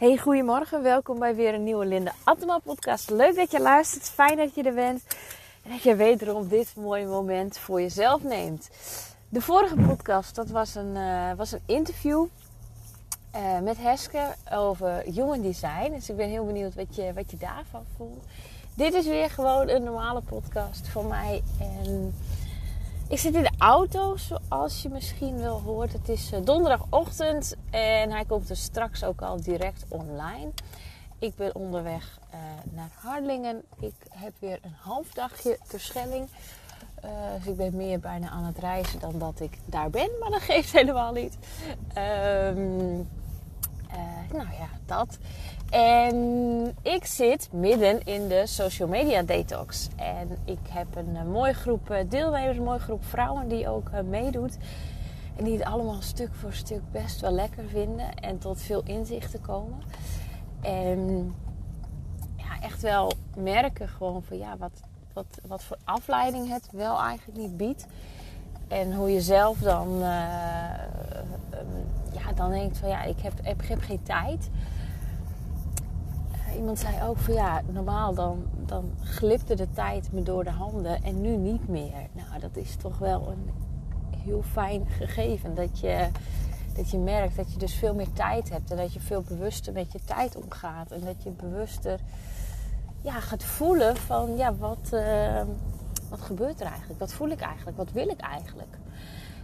Hey, goedemorgen. Welkom bij weer een nieuwe Linda Attema podcast. Leuk dat je luistert. Fijn dat je er bent. En dat je wederom dit mooie moment voor jezelf neemt. De vorige podcast, dat was een, uh, was een interview uh, met Heske over human design. Dus ik ben heel benieuwd wat je, wat je daarvan voelt. Dit is weer gewoon een normale podcast voor mij. En ik zit in de auto, zoals je misschien wel hoort. Het is eh, donderdagochtend en hij komt er straks ook al direct online. Ik ben onderweg uh, naar Harlingen. Ik heb weer een half dagje ter Schelling. Uh, dus ik ben meer bijna aan het reizen dan dat ik daar ben. Maar dat geeft helemaal niet. Um, nou ja, dat. En ik zit midden in de social media detox. En ik heb een, een mooie groep eh, deelnemers, een mooie groep vrouwen die ook uh, meedoet. En die het allemaal stuk voor stuk best wel lekker vinden en tot veel inzichten komen. En ja, echt wel merken gewoon van ja, wat, wat, wat voor afleiding het wel eigenlijk niet biedt. En hoe je zelf dan, uh, ja, dan denkt van ja, ik heb, heb, heb geen tijd iemand zei ook van ja, normaal dan, dan glipte de tijd me door de handen en nu niet meer. Nou, dat is toch wel een heel fijn gegeven. Dat je, dat je merkt dat je dus veel meer tijd hebt en dat je veel bewuster met je tijd omgaat. En dat je bewuster ja, gaat voelen van ja, wat, uh, wat gebeurt er eigenlijk? Wat voel ik eigenlijk? Wat wil ik eigenlijk?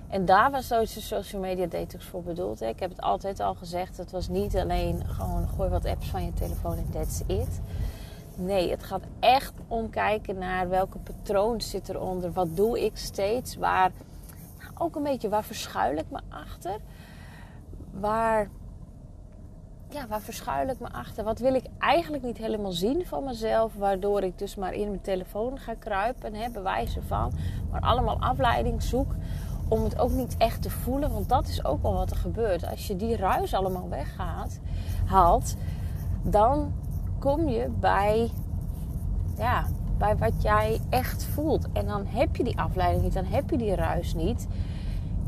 En daar was de social media detox voor bedoeld. Ik heb het altijd al gezegd. Het was niet alleen gewoon gooi wat apps van je telefoon en that's it. Nee, het gaat echt om kijken naar welke patroon zit eronder. Wat doe ik steeds? Waar, nou, ook een beetje waar verschuil ik me achter? Waar, ja, waar verschuil ik me achter? Wat wil ik eigenlijk niet helemaal zien van mezelf? Waardoor ik dus maar in mijn telefoon ga kruipen. Hè, bewijzen van. Maar allemaal afleiding zoek om het ook niet echt te voelen. Want dat is ook wel wat er gebeurt. Als je die ruis allemaal weggaat, haalt, dan kom je bij, ja, bij wat jij echt voelt. En dan heb je die afleiding niet, dan heb je die ruis niet.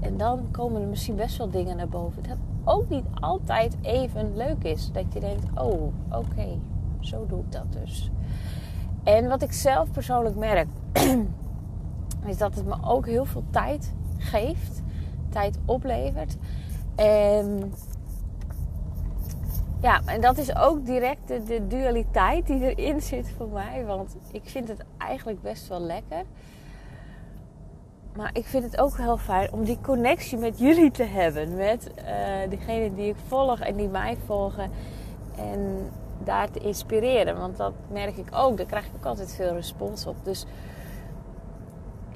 En dan komen er misschien best wel dingen naar boven. Dat ook niet altijd even leuk is. Dat je denkt, oh, oké, zo doe ik dat dus. En wat ik zelf persoonlijk merk, is dat het me ook heel veel tijd geeft, tijd oplevert. En ja, en dat is ook direct de, dualiteit die erin zit voor mij. Want ik vind het eigenlijk best wel lekker. Maar ik vind het ook heel fijn om die connectie met jullie te hebben. Met uh, degene die ik volg en die mij volgen. En daar te inspireren. Want dat merk ik ook. Daar krijg ik ook altijd veel respons op. Dus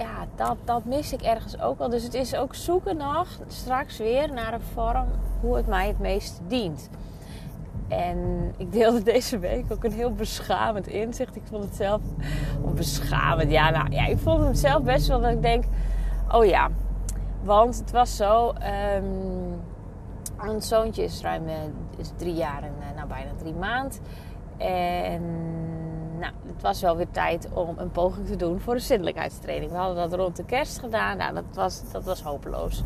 ja, dat, dat mis ik ergens ook wel. Dus het is ook zoeken nog straks weer naar een vorm hoe het mij het meest dient. En ik deelde deze week ook een heel beschamend inzicht. Ik vond het zelf beschamend. Ja, nou ja, ik vond het zelf best wel dat ik denk: oh ja, want het was zo. Um, zoontje is ruim eh, is drie jaar en uh, nou bijna drie maand. En nou, het was wel weer tijd om een poging te doen voor een zindelijkheidstraining. We hadden dat rond de kerst gedaan. Nou, dat was, dat was hopeloos.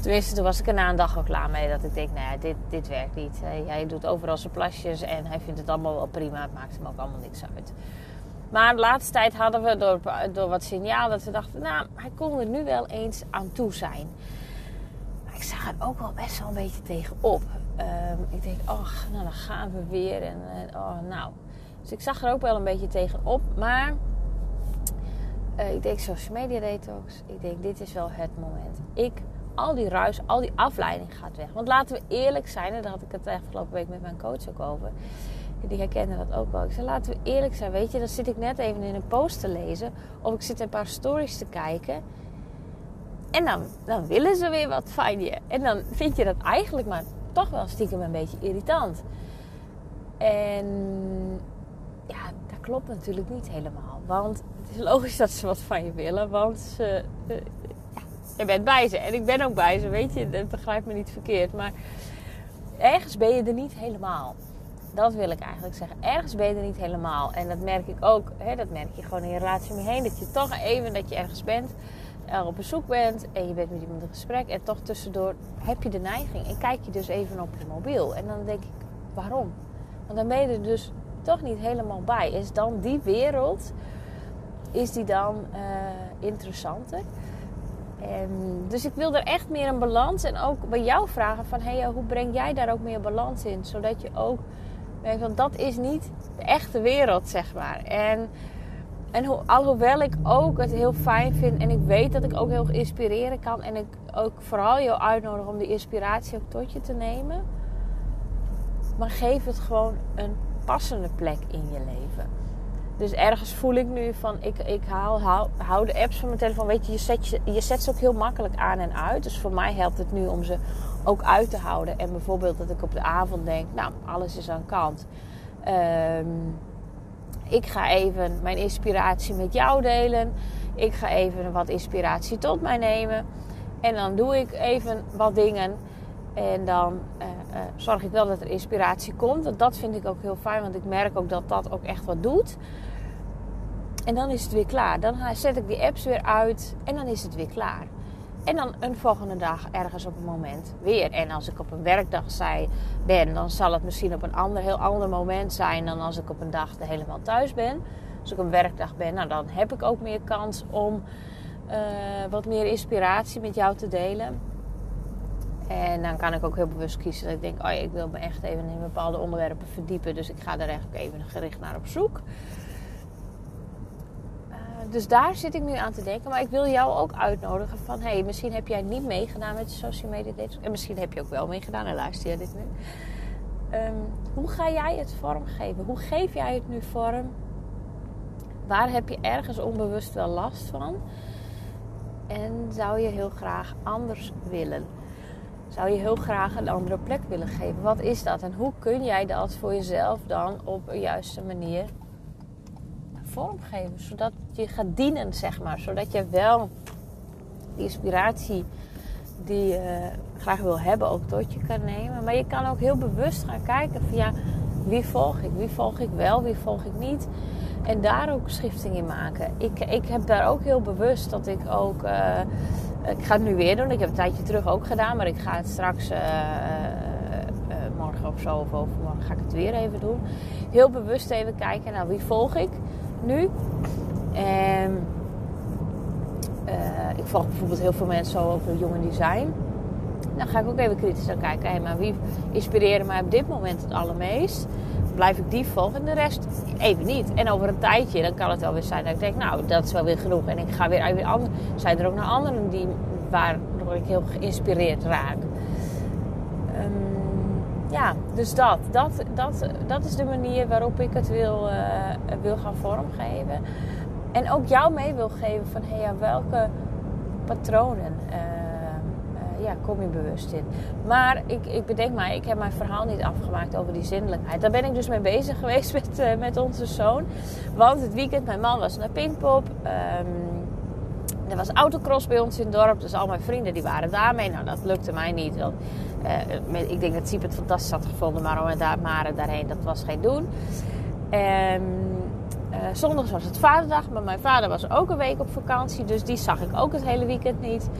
Tenminste, toen was ik er na een dag al klaar mee. Dat ik denk, nou ja, dit, dit werkt niet. Hij doet overal zijn plasjes en hij vindt het allemaal wel prima. Het maakt hem ook allemaal niks uit. Maar de laatste tijd hadden we door, door wat signalen dat we dachten, nou, hij kon er nu wel eens aan toe zijn. Maar ik zag er ook wel best wel een beetje tegenop. Um, ik denk, ach, nou dan gaan we weer. En oh, nou, dus ik zag er ook wel een beetje tegenop. Maar uh, ik denk social media detox. Ik denk dit is wel het moment. Ik, al die ruis, al die afleiding gaat weg. Want laten we eerlijk zijn. En daar had ik het afgelopen week met mijn coach ook over. Die herkende dat ook wel. Ik zei laten we eerlijk zijn. Weet je, dan zit ik net even in een post te lezen. Of ik zit een paar stories te kijken. En dan, dan willen ze weer wat van je. En dan vind je dat eigenlijk maar toch wel stiekem een beetje irritant. En ja, dat klopt natuurlijk niet helemaal. Want het is logisch dat ze wat van je willen. Want ze, uh, ja, je bent bij ze. En ik ben ook bij ze, weet je. Dat begrijpt me niet verkeerd. Maar ergens ben je er niet helemaal. Dat wil ik eigenlijk zeggen. Ergens ben je er niet helemaal. En dat merk ik ook. Hè, dat merk je gewoon in je relatie om je heen. Dat je toch even dat je ergens bent. Er op bezoek bent. En je bent met iemand in gesprek. En toch tussendoor heb je de neiging. En kijk je dus even op je mobiel. En dan denk ik, Waarom? Want dan ben je dus toch niet helemaal bij. Is dan die wereld, is die dan uh, interessanter? En, dus ik wil er echt meer een balans en ook bij jou vragen van... Hey, hoe breng jij daar ook meer balans in? Zodat je ook want dat is niet de echte wereld, zeg maar. En, en ho alhoewel ik ook het heel fijn vind en ik weet dat ik ook heel inspireren kan... en ik ook vooral jou uitnodig om die inspiratie ook tot je te nemen... maar geef het gewoon een passende plek in je leven. Dus ergens voel ik nu van, ik, ik haal, haal, hou de apps van mijn telefoon. Weet je, je zet, je, je zet ze ook heel makkelijk aan en uit. Dus voor mij helpt het nu om ze ook uit te houden. En bijvoorbeeld dat ik op de avond denk, nou, alles is aan kant. Um, ik ga even mijn inspiratie met jou delen. Ik ga even wat inspiratie tot mij nemen. En dan doe ik even wat dingen. En dan uh, uh, zorg ik wel dat er inspiratie komt. Want dat vind ik ook heel fijn. Want ik merk ook dat dat ook echt wat doet. En dan is het weer klaar. Dan zet ik die apps weer uit en dan is het weer klaar. En dan een volgende dag ergens op een moment weer. En als ik op een werkdag zei, ben, dan zal het misschien op een ander, heel ander moment zijn dan als ik op een dag helemaal thuis ben. Als ik een werkdag ben, nou, dan heb ik ook meer kans om uh, wat meer inspiratie met jou te delen. En dan kan ik ook heel bewust kiezen dat ik denk, oh ja, ik wil me echt even in bepaalde onderwerpen verdiepen. Dus ik ga daar echt even gericht naar op zoek dus daar zit ik nu aan te denken. Maar ik wil jou ook uitnodigen van... hey, misschien heb jij niet meegedaan met de social media dates. En misschien heb je ook wel meegedaan en luister je dit nu. Um, hoe ga jij het vormgeven? Hoe geef jij het nu vorm? Waar heb je ergens onbewust wel last van? En zou je heel graag anders willen? Zou je heel graag een andere plek willen geven? Wat is dat? En hoe kun jij dat voor jezelf dan op een juiste manier vormgeven. Zodat je gaat dienen, zeg maar. Zodat je wel die inspiratie die je graag wil hebben ook tot je kan nemen. Maar je kan ook heel bewust gaan kijken van ja, wie volg ik? Wie volg ik wel? Wie volg ik niet? En daar ook schifting in maken. Ik, ik heb daar ook heel bewust dat ik ook... Uh, ik ga het nu weer doen. Ik heb een tijdje terug ook gedaan. Maar ik ga het straks... Uh, uh, morgen of zo of overmorgen ga ik het weer even doen. Heel bewust even kijken, nou wie volg ik? nu. En ik volg bijvoorbeeld heel veel mensen over jonge design. Dan ga ik ook even kritisch naar kijken. Hey, maar wie inspireert mij op dit moment het allermeest? Blijf ik die volgen en de rest even niet. En over een tijdje, dan kan het wel weer zijn dat ik denk, nou, dat is wel weer genoeg. En ik ga weer even anders. Zijn er ook nog anderen die, waardoor ik heel geïnspireerd raak? ja, dus dat, dat, dat. dat is de manier waarop ik het wil, uh, wil gaan vormgeven. En ook jou mee wil geven van hey, ja, welke patronen uh, ja, kom je bewust in. Maar ik, ik bedenk mij, ik heb mijn verhaal niet afgemaakt over die zinnelijkheid. Daar ben ik dus mee bezig geweest met, met onze zoon. Want het weekend, mijn man was naar Pinkpop. Um, er was autocross bij ons in het dorp. Dus al mijn vrienden die waren daarmee. Nou, dat lukte mij niet. Want, uh, ik denk dat Siep het fantastisch had gevonden. Maar om daar, maar daarheen, dat was geen doen. En uh, zondags was het vaderdag. Maar mijn vader was ook een week op vakantie. Dus die zag ik ook het hele weekend niet.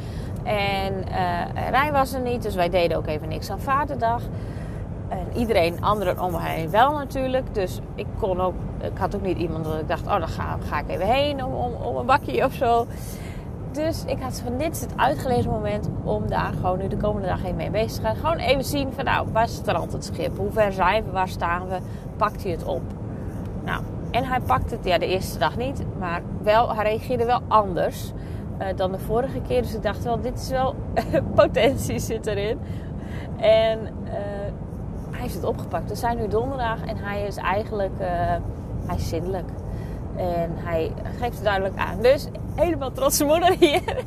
En uh, Rijn was er niet. Dus wij deden ook even niks aan vaderdag. En iedereen, anderen om me heen wel natuurlijk. Dus ik kon ook, ik had ook niet iemand dat ik dacht, oh dan ga, ik even heen om, om, om een bakje of zo. Dus ik had van dit is het uitgelezen moment om daar gewoon nu de komende dag heen mee bezig te gaan. Gewoon even zien van nou, waar strandt het schip? Hoe ver zijn we? Waar staan we? Pakt hij het op? Nou, en hij pakt het ja, de eerste dag niet, maar wel, hij reageerde wel anders uh, dan de vorige keer. Dus ik dacht wel, dit is wel potentie zit erin. En uh, hij heeft het opgepakt. We zijn nu donderdag en hij is eigenlijk, uh, hij is. En hij geeft het duidelijk aan. Dus helemaal trotse moeder hier.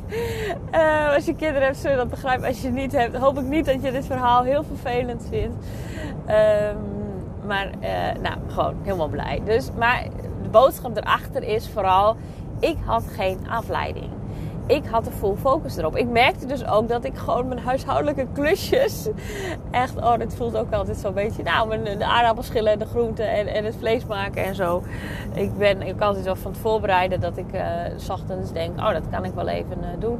Als je kinderen hebt, zul je dat begrijpen. Als je het niet hebt, hoop ik niet dat je dit verhaal heel vervelend vindt. Um, maar, nou, gewoon helemaal blij. Dus, maar de boodschap erachter is vooral: ik had geen afleiding ik had er full focus erop. Ik merkte dus ook dat ik gewoon mijn huishoudelijke klusjes. Echt, oh, dit voelt ook altijd zo'n beetje. Nou, mijn, de aardappelschillen en de groenten en, en het vlees maken en zo. Ik ben ik altijd wel van het voorbereiden dat ik uh, s ochtends denk: oh, dat kan ik wel even uh, doen.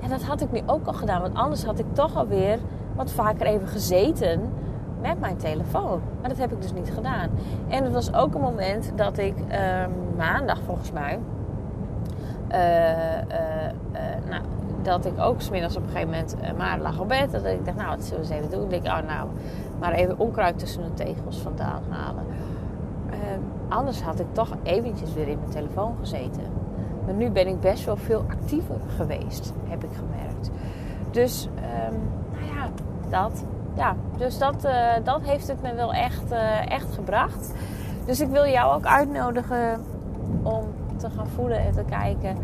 En dat had ik nu ook al gedaan, want anders had ik toch alweer wat vaker even gezeten met mijn telefoon. Maar dat heb ik dus niet gedaan. En het was ook een moment dat ik ehm, maandag volgens mij. Nou, dat ik ook smiddags op een gegeven moment maar lag op bed. Dat ik dacht, nou, wat zullen we eens even doen? Ik dacht, oh nou, maar even onkruid tussen de tegels vandaan halen. Ehm, anders had ik toch eventjes weer in mijn telefoon gezeten. Maar nu ben ik best wel veel actiever geweest, heb ik gemerkt. Dus, um, nou ja, dat. Ja, dus dat, uh, dat heeft het me wel echt, echt gebracht. Dus ik wil jou ook uitnodigen om te gaan voelen en te kijken.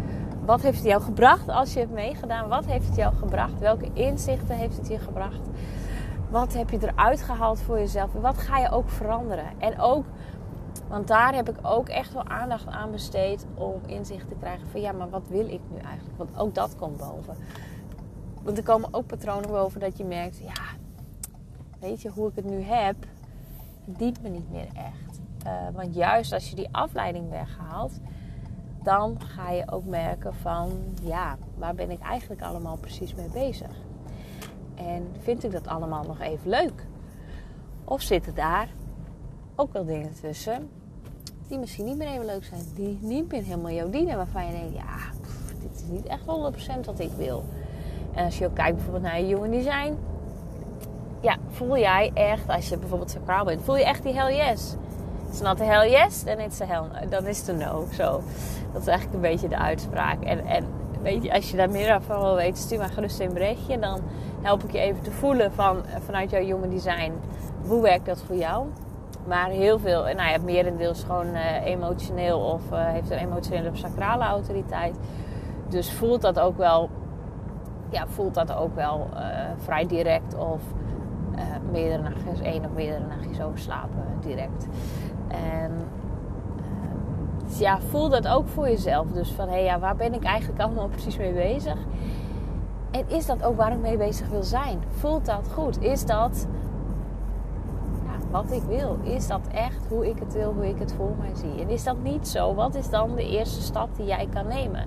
Wat heeft het jou gebracht als je hebt meegedaan? Wat heeft het jou gebracht? Welke inzichten heeft het je gebracht? Wat heb je eruit gehaald voor jezelf? En wat ga je ook veranderen? En ook, want daar heb ik ook echt wel aandacht aan besteed om inzicht te krijgen van ja, maar wat wil ik nu eigenlijk? Want ook dat komt boven. Want er komen ook patronen boven dat je merkt, ja, weet je hoe ik het nu heb, dient me niet meer echt. Uh, want juist als je die afleiding weghaalt, dan ga je ook merken van, ja, waar ben ik eigenlijk allemaal precies mee bezig? En vind ik dat allemaal nog even leuk? Of zitten daar ook wel dingen tussen die misschien niet meer even leuk zijn, die niet meer helemaal jou dienen, waarvan je denkt, ja, dit is niet echt 100% wat ik wil. En als je ook kijkt bijvoorbeeld naar je human design, ja, voel jij echt, als je bijvoorbeeld sacraal bent, voel je echt die hell yes. It's not a hell yes, then it's a hell, dan is het een no. Zo. Dat is eigenlijk een beetje de uitspraak. En, en weet je, als je daar meer van wil weten, stuur maar gerust een berichtje. Dan help ik je even te voelen van, vanuit jouw human design, hoe werkt dat voor jou? Maar heel veel, nou ja, merendeels gewoon uh, emotioneel of uh, heeft een emotionele of sacrale autoriteit. Dus voelt dat ook wel, ja, voelt dat ook wel uh, vrij direct of meerdere nachtjes, één of meerdere nachtjes overslapen direct. En dus ja, voel dat ook voor jezelf. Dus van hé, ja, waar ben ik eigenlijk allemaal precies mee bezig? En is dat ook waar ik mee bezig wil zijn? Voelt dat goed? Is dat wat ik wil? Is dat echt hoe ik het wil, hoe ik het voor mij zie? En is dat niet zo? Wat is dan de eerste stap die jij kan nemen?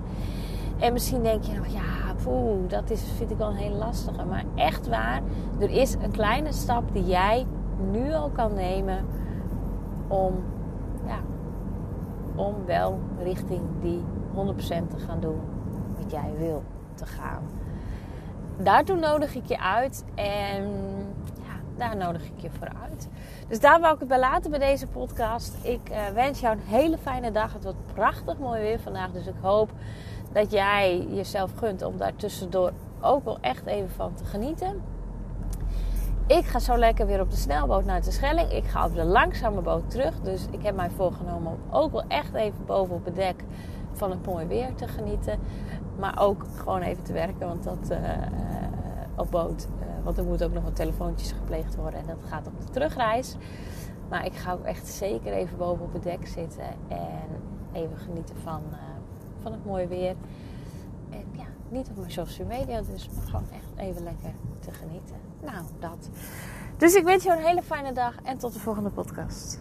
En misschien denk je nog, ja, poeh, dat is, vind ik wel een hele lastige. Maar echt waar, er is een kleine stap die jij nu al kan nemen om, ja, om wel richting die 100% te gaan doen wat jij wil te gaan. Daartoe nodig ik je uit en ja, daar nodig ik je voor uit. Dus daar wou ik het bij laten bij deze podcast. Ik uh, wens jou een hele fijne dag. Het wordt prachtig mooi weer vandaag. Dus ik hoop dat jij jezelf gunt om daar tussendoor ook wel echt even van te genieten. Ik ga zo lekker weer op de snelboot naar de Schelling. Ik ga op de langzame boot terug. Dus ik heb mij voorgenomen om ook wel echt even boven op het dek van het mooi weer te genieten. Maar ook gewoon even te werken, want dat uh, op boot. Uh, want er moeten ook nog wat telefoontjes gepleegd worden en dat gaat op de terugreis. Maar ik ga ook echt zeker even boven op het dek zitten en even genieten van, van het mooie weer. En ja, niet op mijn social media, dus gewoon echt even lekker te genieten. Nou, dat. Dus ik wens je een hele fijne dag en tot de volgende podcast.